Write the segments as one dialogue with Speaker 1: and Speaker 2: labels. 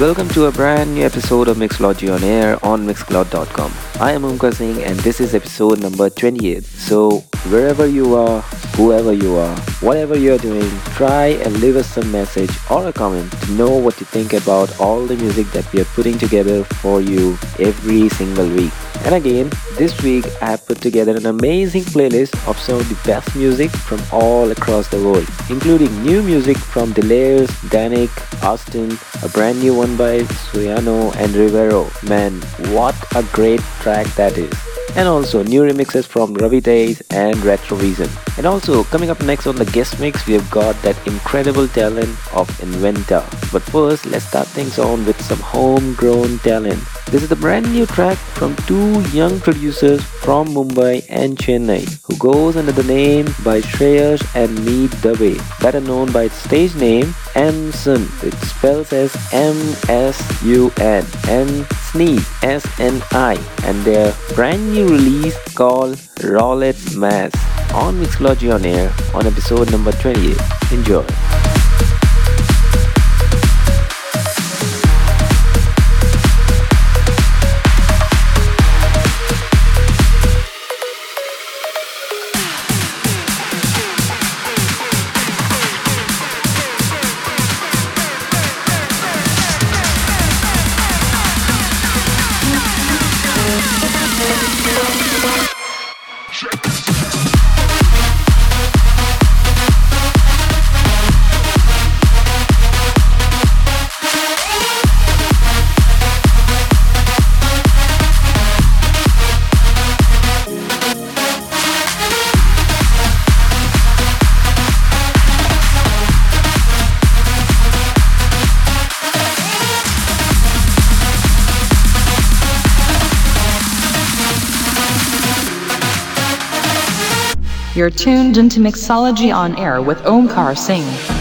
Speaker 1: Welcome to a brand new episode of Mixology on Air on Mixcloud.com. I am Omkar Singh and this is episode number 28. So, wherever you are, whoever you are, whatever you're doing, try and leave us some message or a comment to know what you think about all the music that we are putting together for you every single week. And again, this week I have put together an amazing playlist of some of the best music from all across the world, including new music from Delairs, Danik, Austin, a brand new one by Suyano and Rivero. Man, what a great track that is and also new remixes from Ravi Days and Retrovision. And also coming up next on the guest mix, we have got that incredible talent of Inventor. But first, let's start things on with some homegrown talent. This is a brand new track from two young producers from Mumbai and Chennai who goes under the name by Shreyas and Meet Dave, better known by its stage name M-Sun, which spells as M-S-U-N, and Sneeze, S-N-I, and their brand new release called Roulette Mass on Mixology on Air on episode number 28. Enjoy.
Speaker 2: You're tuned into Mixology on Air with Omkar Singh.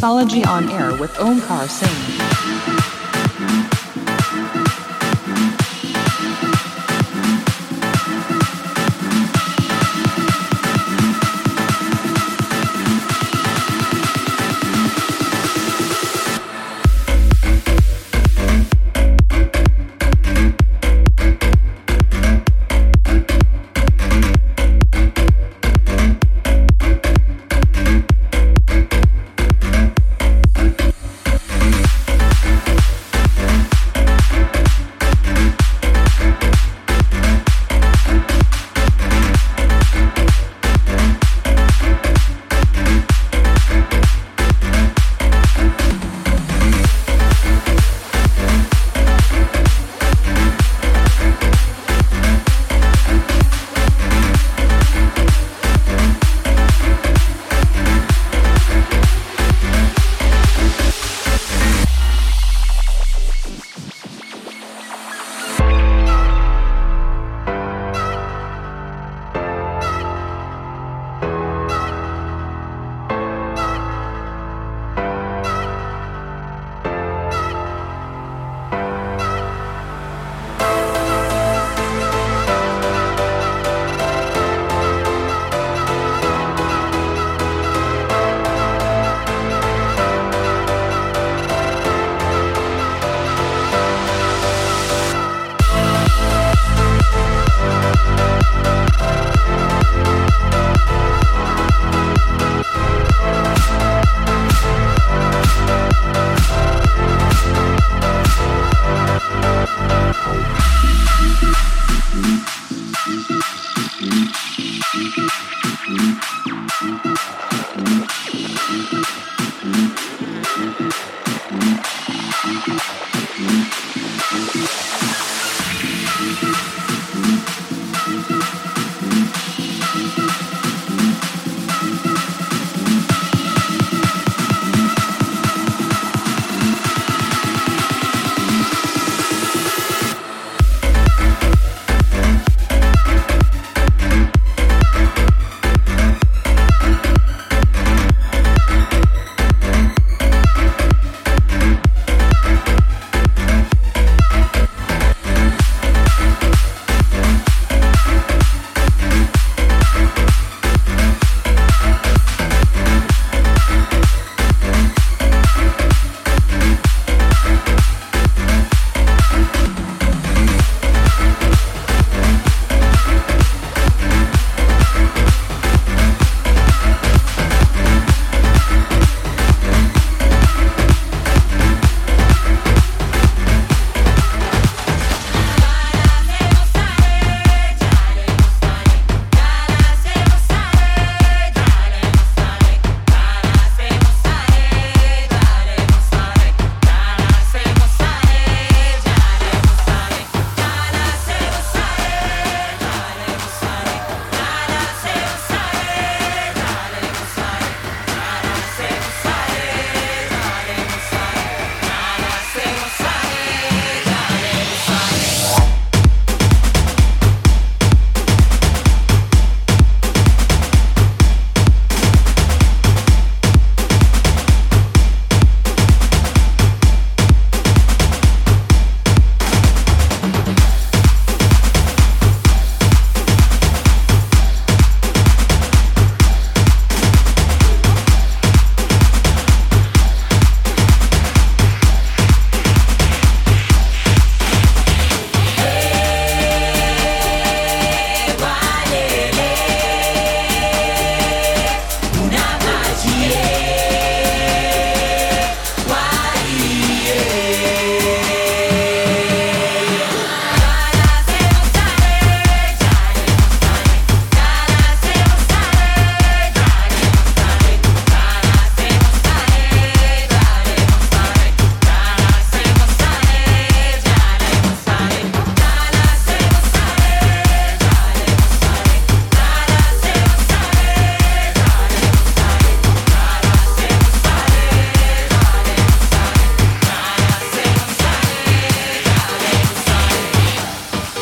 Speaker 2: Mixology on Air with Omkar Singh.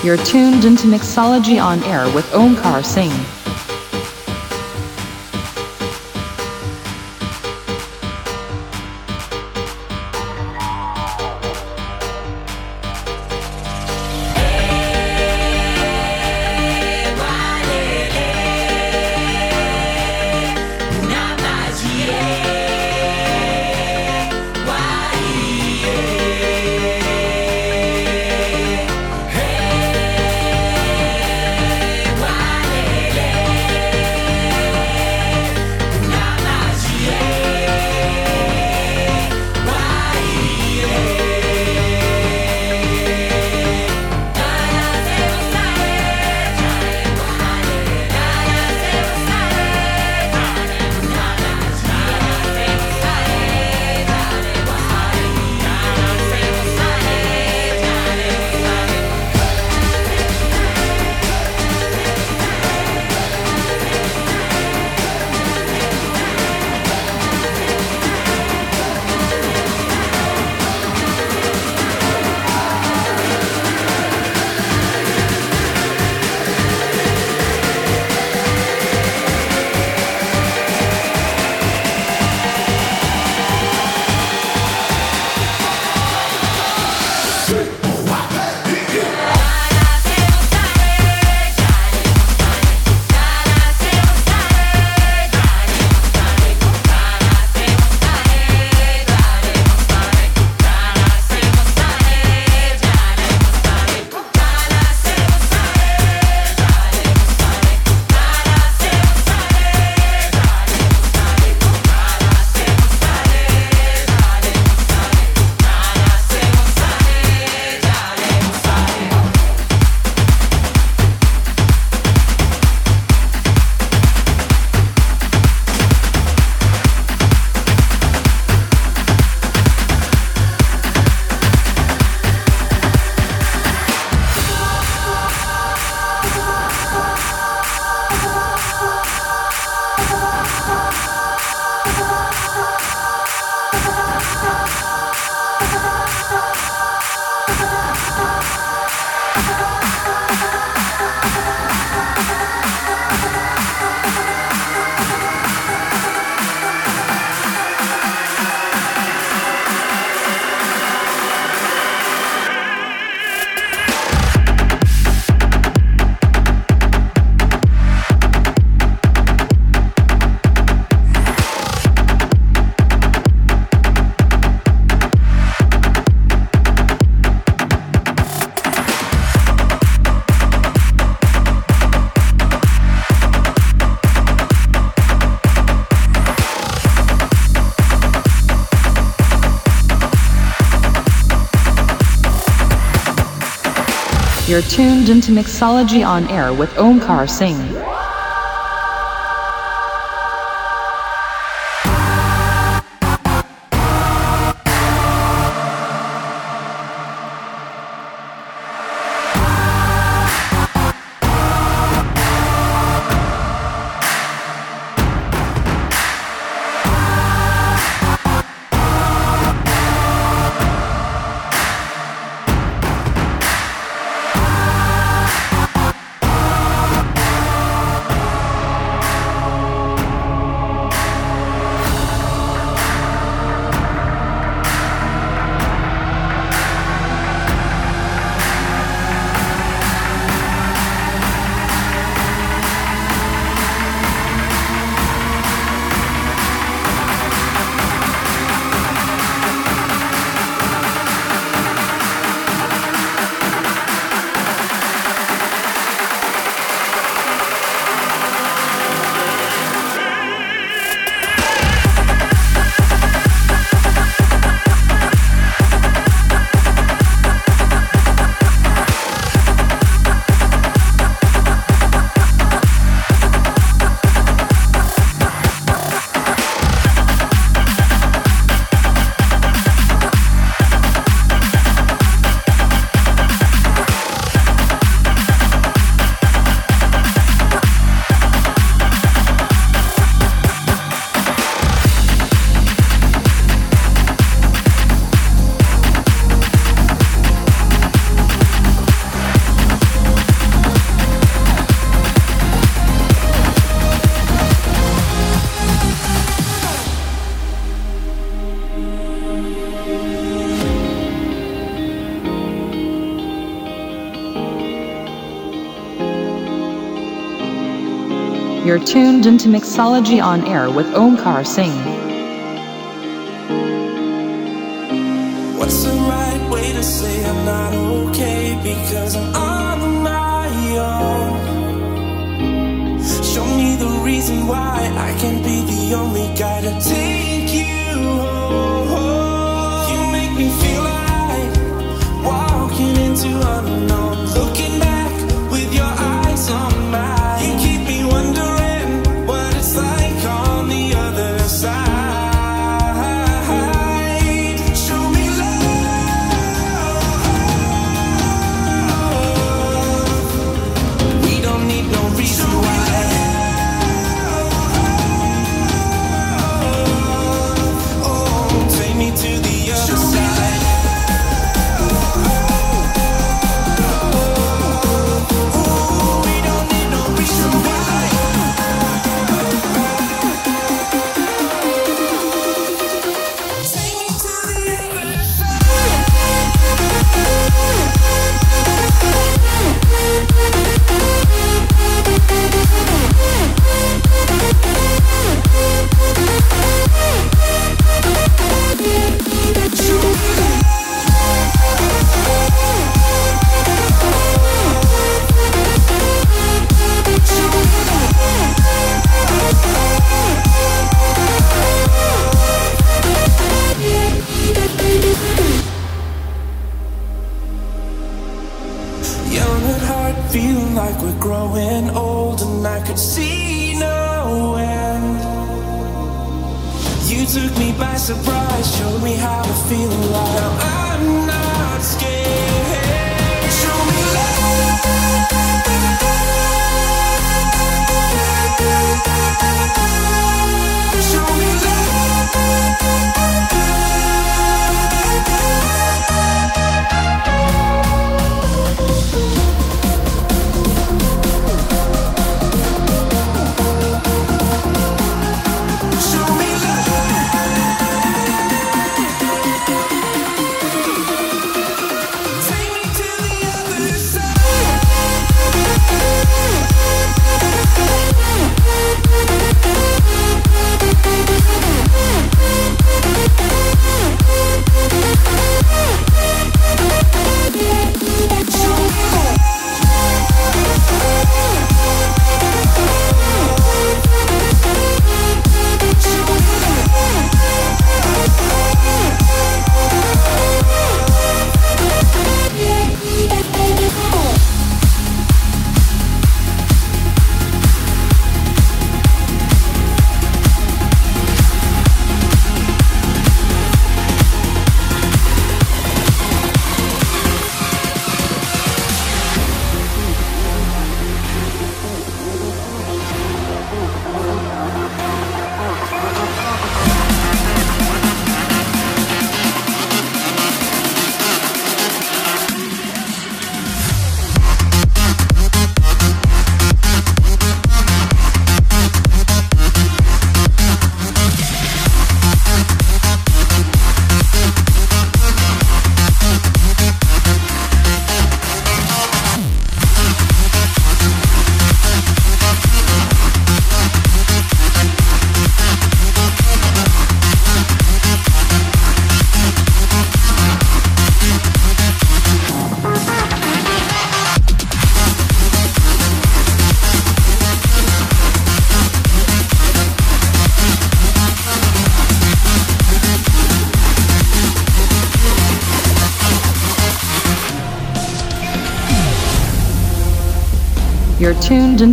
Speaker 3: You're tuned into Mixology on air with Omkar Singh. You're tuned into Mixology on air with Omkar Singh.
Speaker 2: You're tuned into Mixology on Air with Omkar Singh.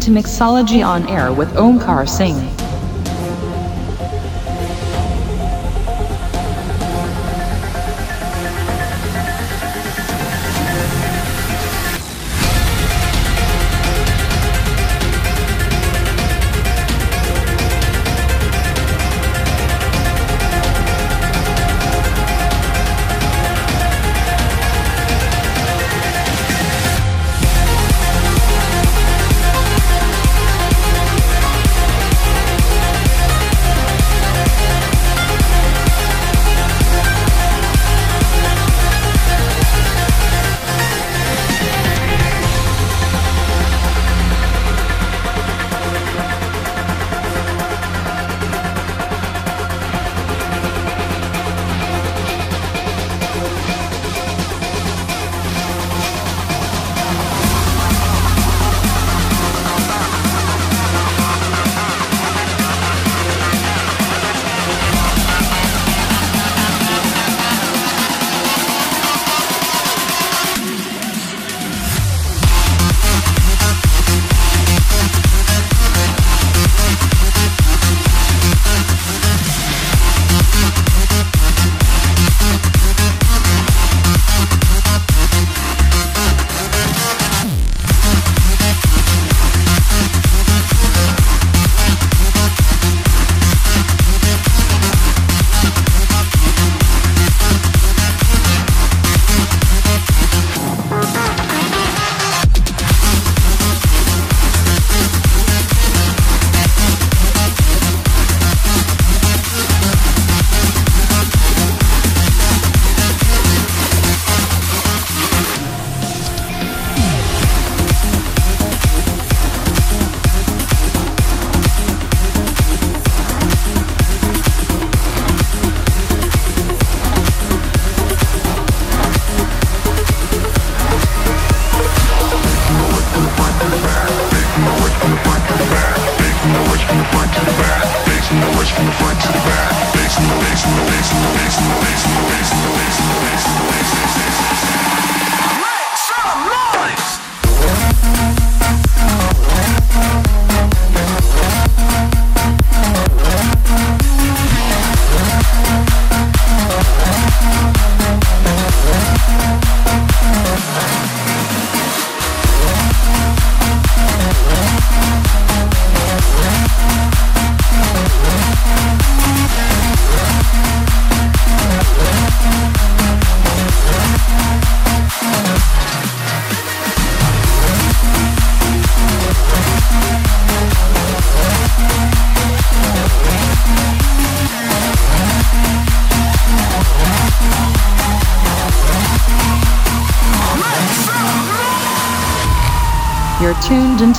Speaker 3: to
Speaker 2: Mixology on Air with Omkar Singh.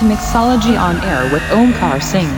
Speaker 3: Into Mixology on air with Omkar Singh.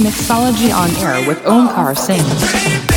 Speaker 3: Mixology on air with Omkar Singh.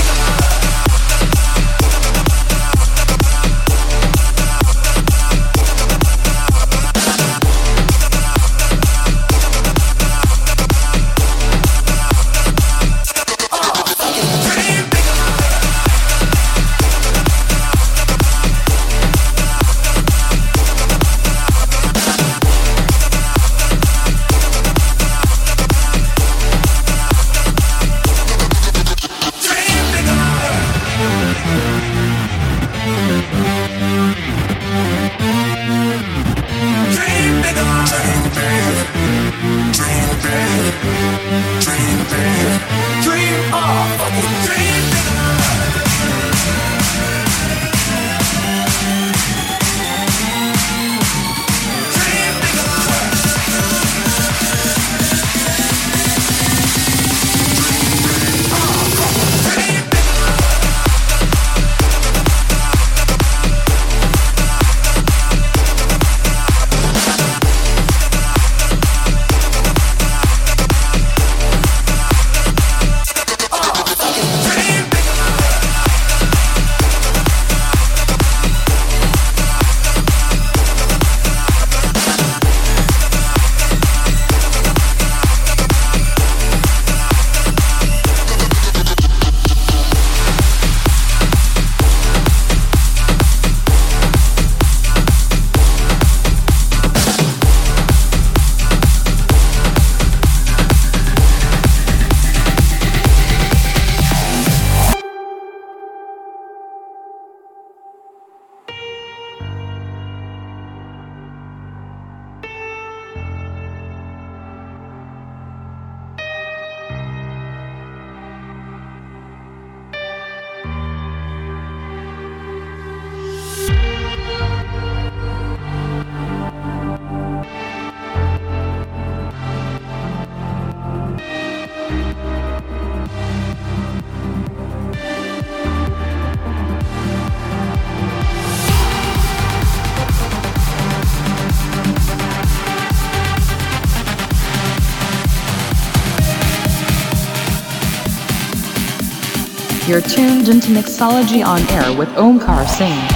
Speaker 4: You're tuned into Mixology on air with Omkar Singh.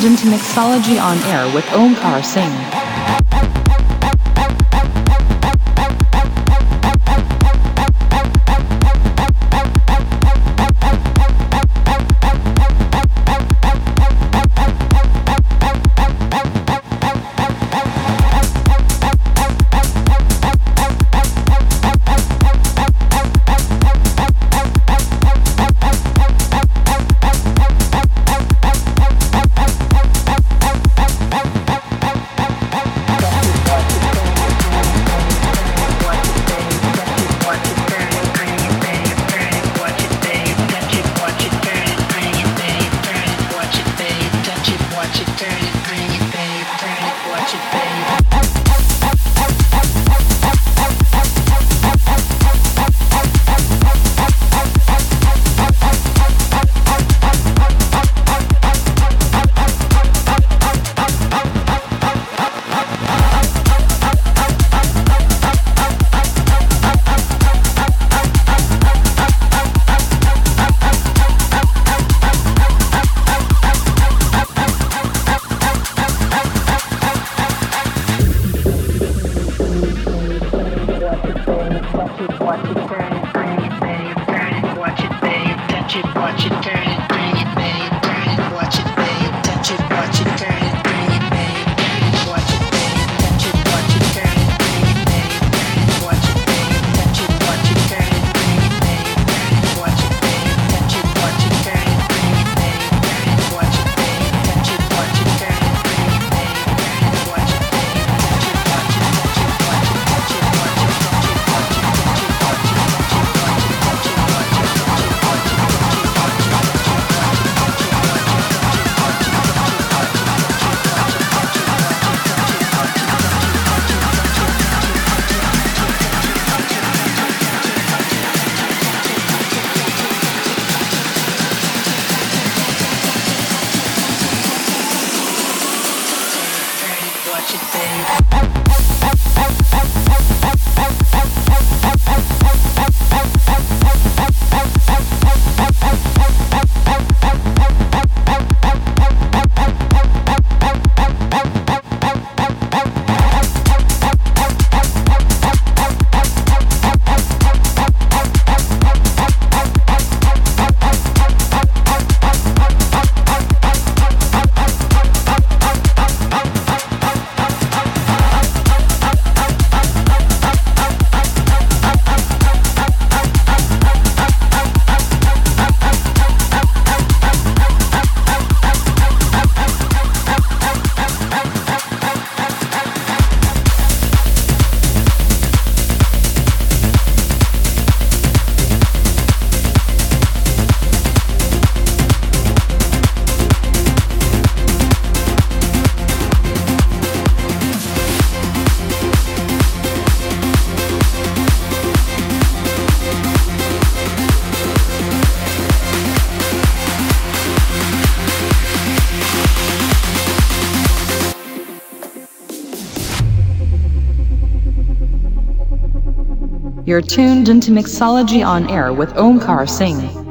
Speaker 4: Tuned into Mixology on air with Omkar Singh.
Speaker 3: You're tuned into Mixology on Air with Omkar Singh.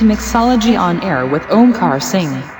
Speaker 3: Into Mixology on Air with Omkar Singh.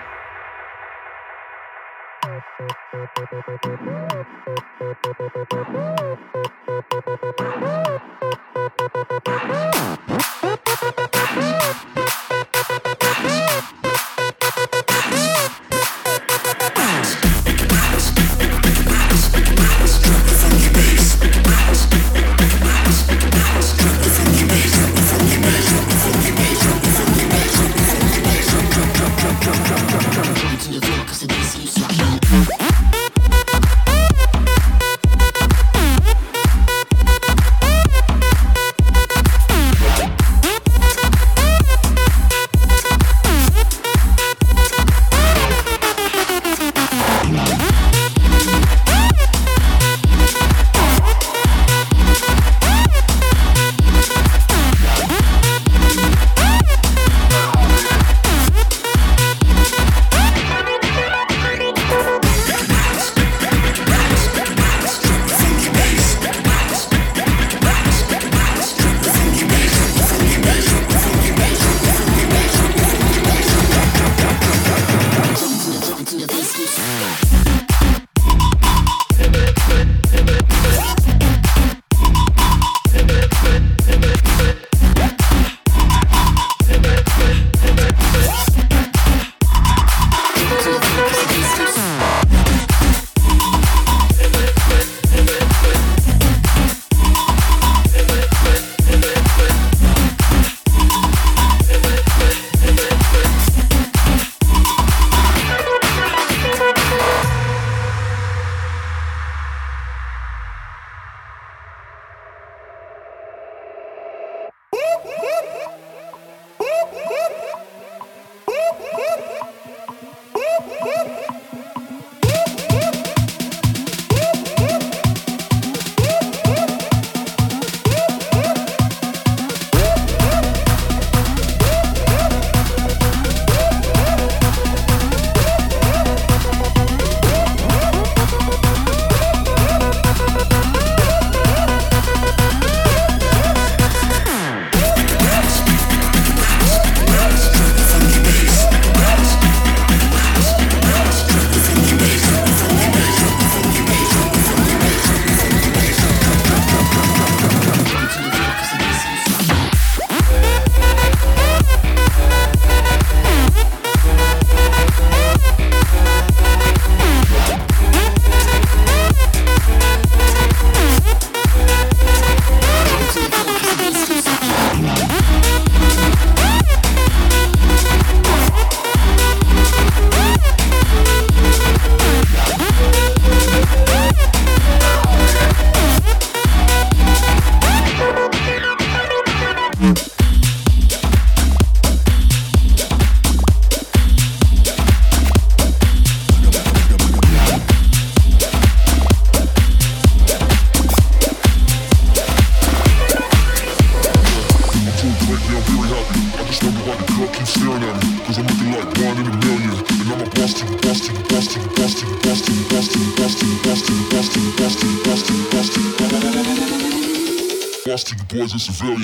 Speaker 3: Civilians.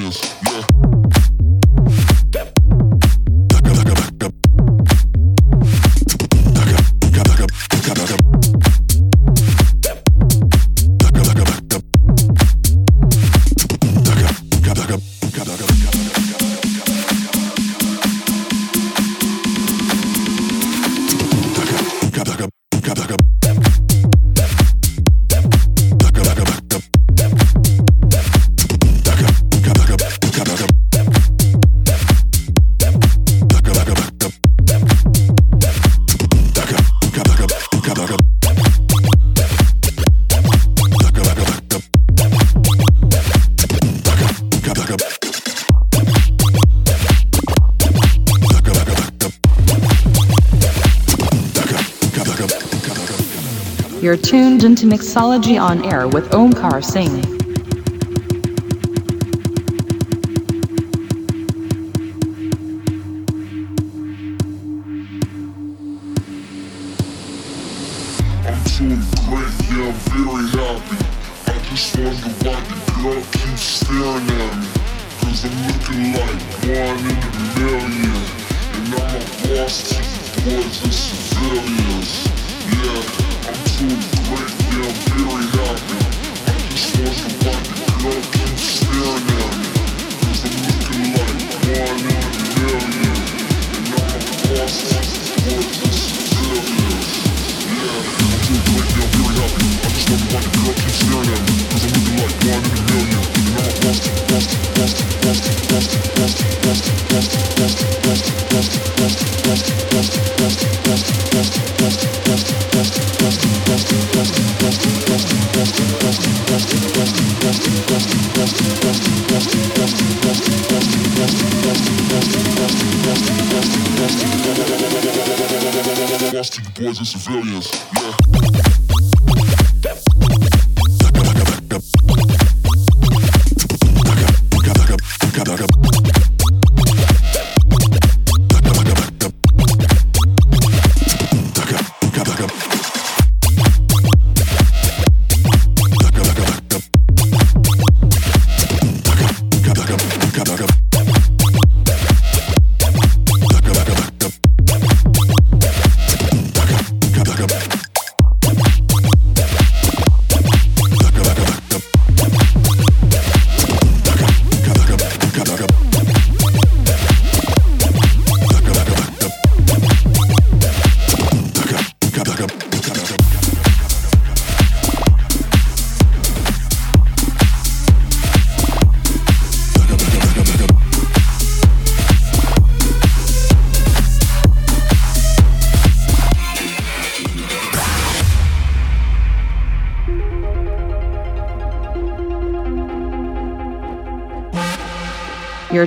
Speaker 5: Mixology on air with Omkar Singh.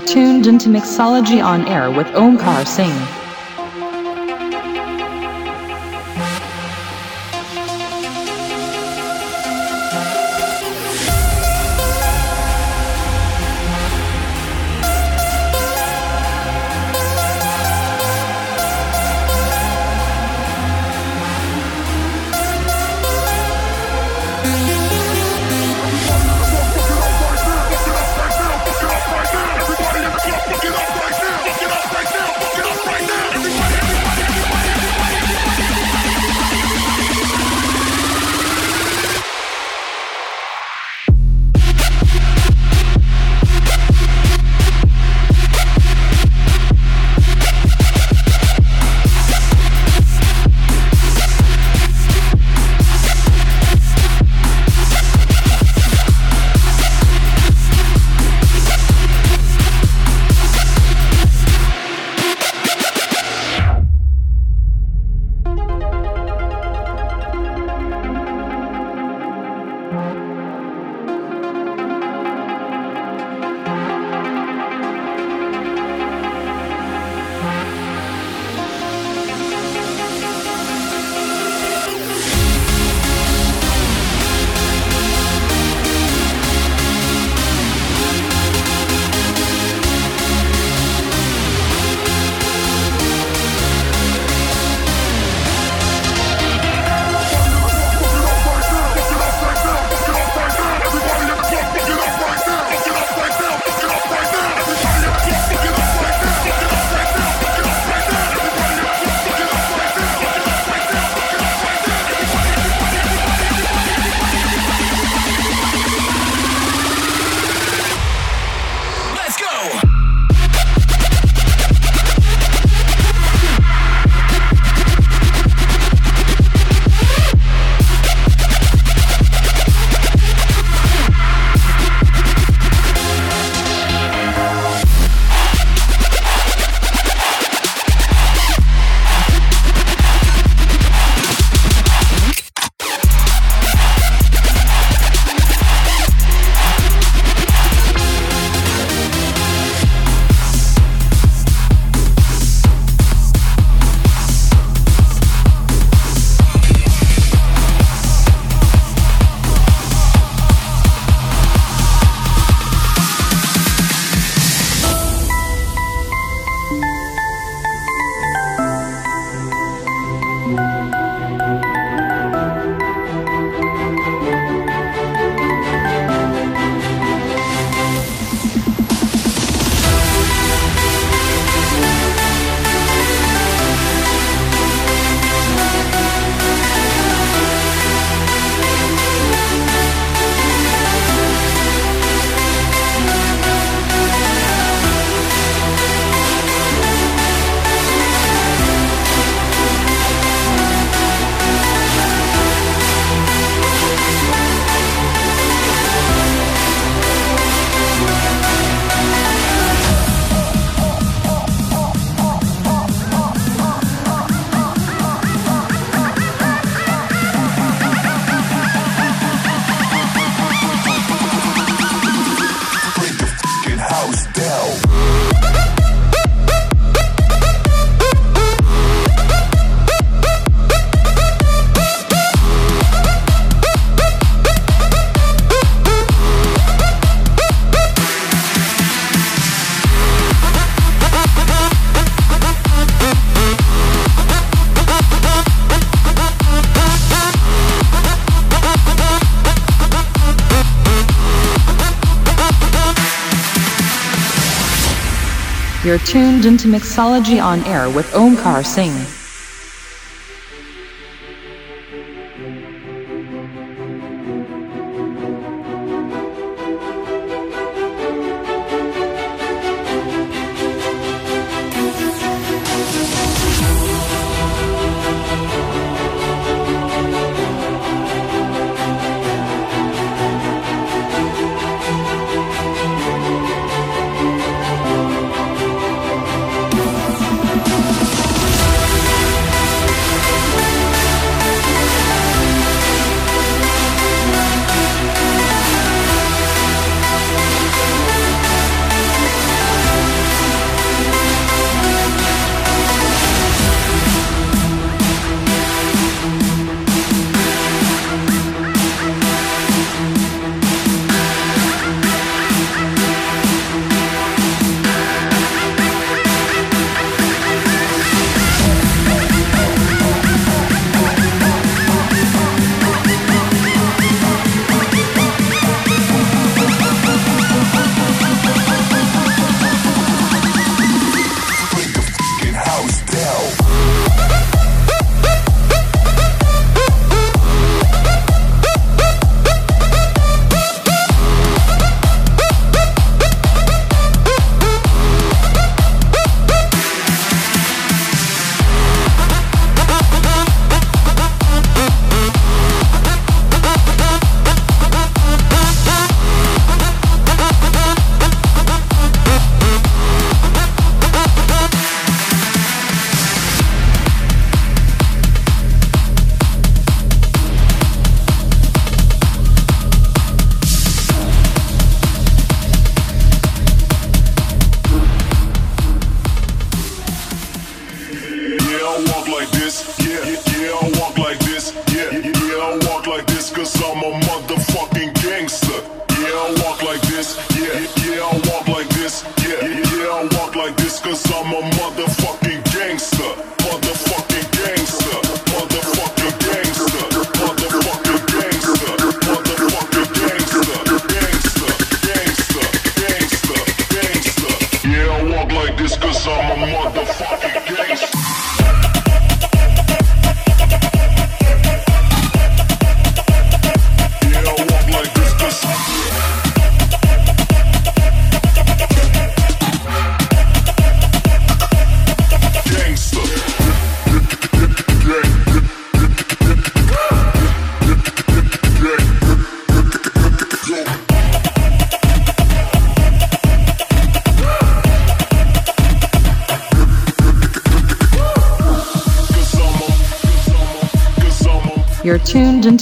Speaker 3: Tuned into Mixology on Air with Omkar Singh.
Speaker 6: Into Mixology on air with Omkar Singh.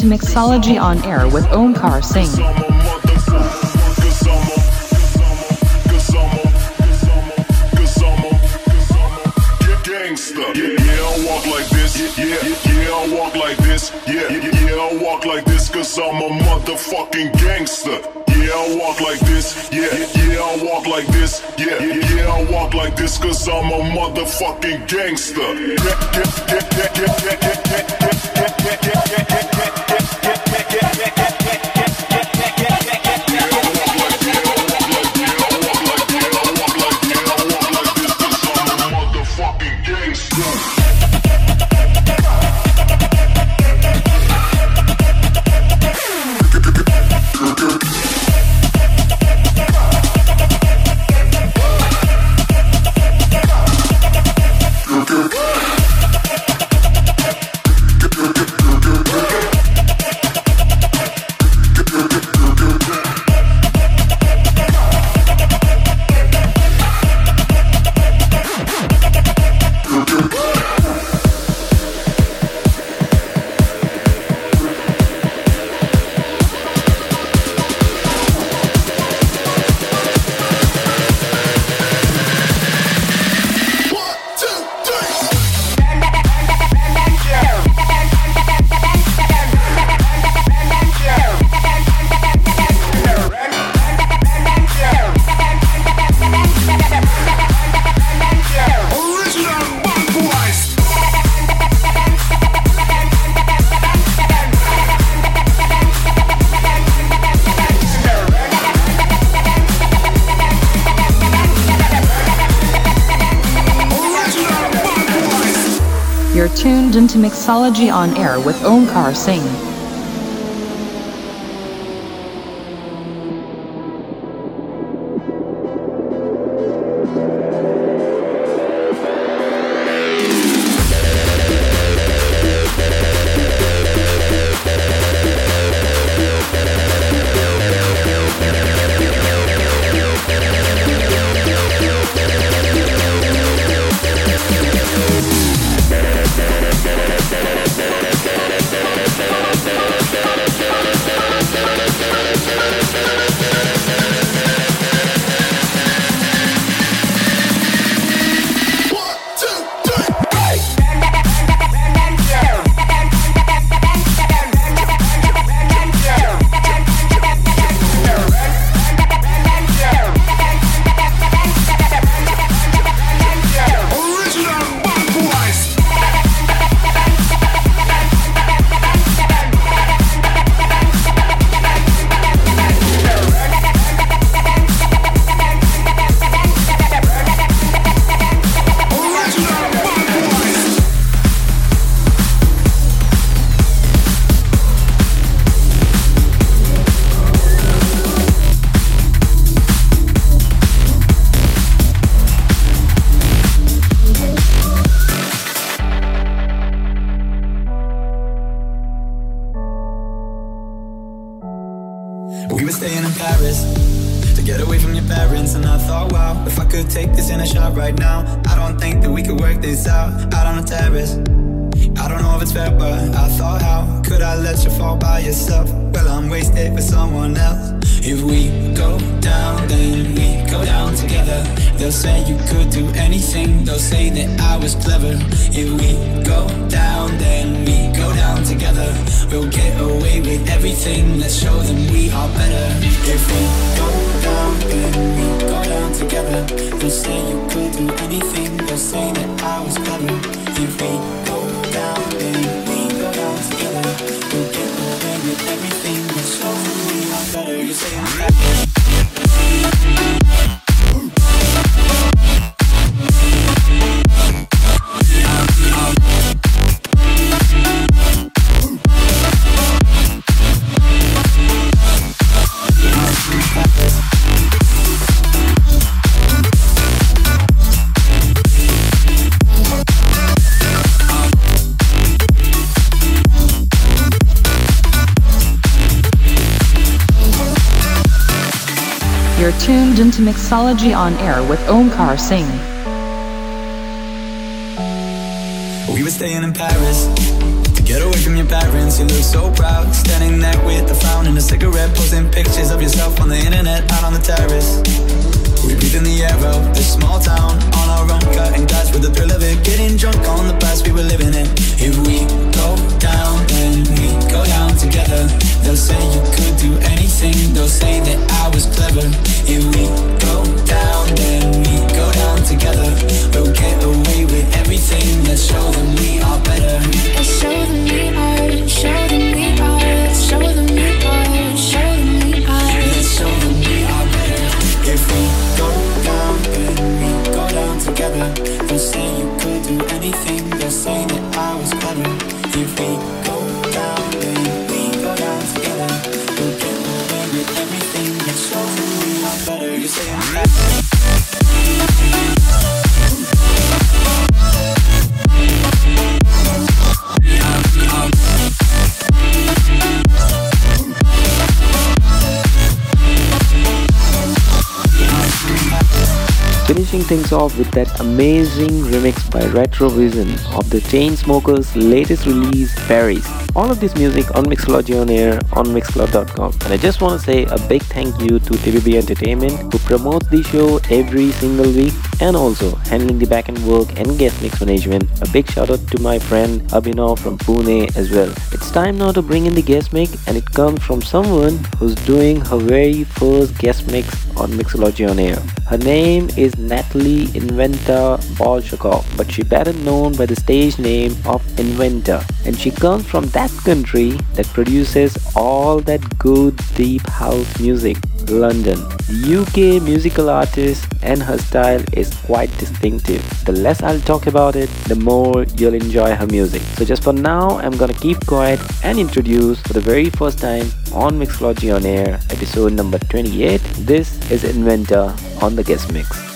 Speaker 6: Mixology on air with Omkar Singh.
Speaker 7: Yeah, yeah, I walk like this cause I'm a motherfucking gangster. Yeah, I walk like this. Yeah, yeah, I walk like this. Yeah, yeah, I walk like this cause I'm a motherfucking gangster.
Speaker 2: tuned into Mixology on air with Omkar Singh.
Speaker 8: If we go down, then we go down together. We'll get there, baby. Let
Speaker 2: tuned into Mixology on Air with Omkar Singh.
Speaker 8: We were staying in Paris to get away from your parents. You look so proud, standing there with a frown and a cigarette, posting pictures of yourself on the internet out on the terrace. We breathe in the air of this small town on our own, cutting glass with the thrill of it, getting drunk on the past we were living in. If we go down, then we go down together. They'll say you could do anything, they'll say that I was clever. If we go down, then we go down together. We'll get away with everything, let's show them we are better.
Speaker 9: Let's show them we are, show them we are, show them we are, show them we are.
Speaker 8: Let's show them we are. If we go down, then we go down together. They'll say you could do anything, they'll say that I was clever. If we go down, then we go down together. We'll get away with everything, let's show them we are better. You say I'm
Speaker 1: Finishing things off with that amazing remix by Retrovision of the Chainsmokers' latest release, Paris. All of this music on Mixology on air on Mixcloud.com. And I just want to say a big thank you to TVB Entertainment who promotes the show every single week and also handling the backend work and guest mix management. A big shout out to my friend Abhinav from Pune as well. It's time now to bring in the guest mix and it comes from someone who's doing her very first guest mix on Mixology on air. Her name is Natalie Inventa Bolshakov, but she better known by the stage name of Inventor. And she comes from that country that produces all that good deep house music.
Speaker 10: London. UK musical artist and her style is quite distinctive. The less I'll talk about it, the more you'll enjoy her music. So just for now, I'm gonna keep quiet and introduce for the very first time on Mixology on Air, episode number 28. This is Inventor on the guest mix.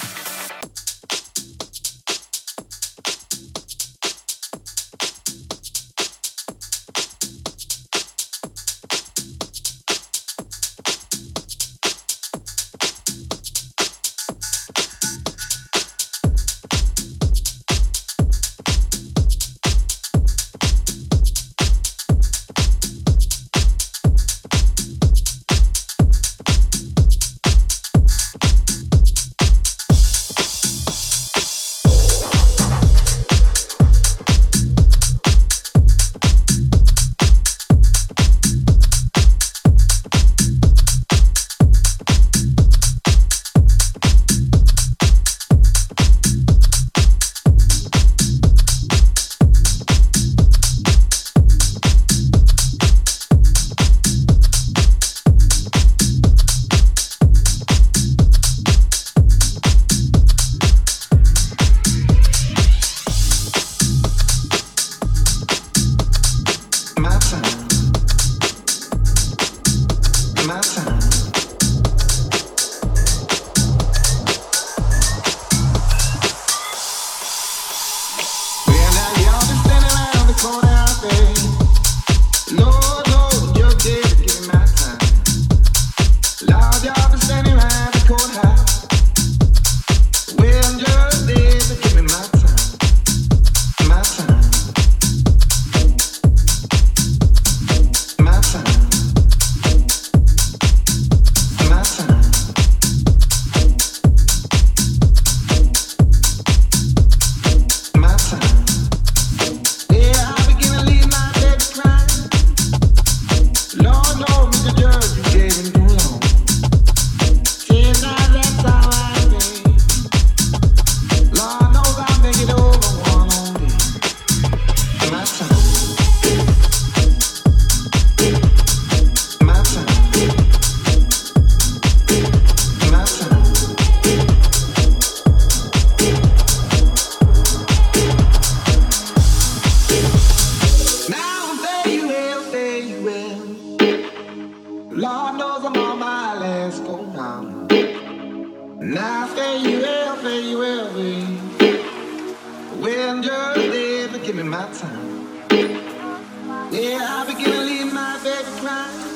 Speaker 3: Yeah,
Speaker 11: I begin to leave my baby crying.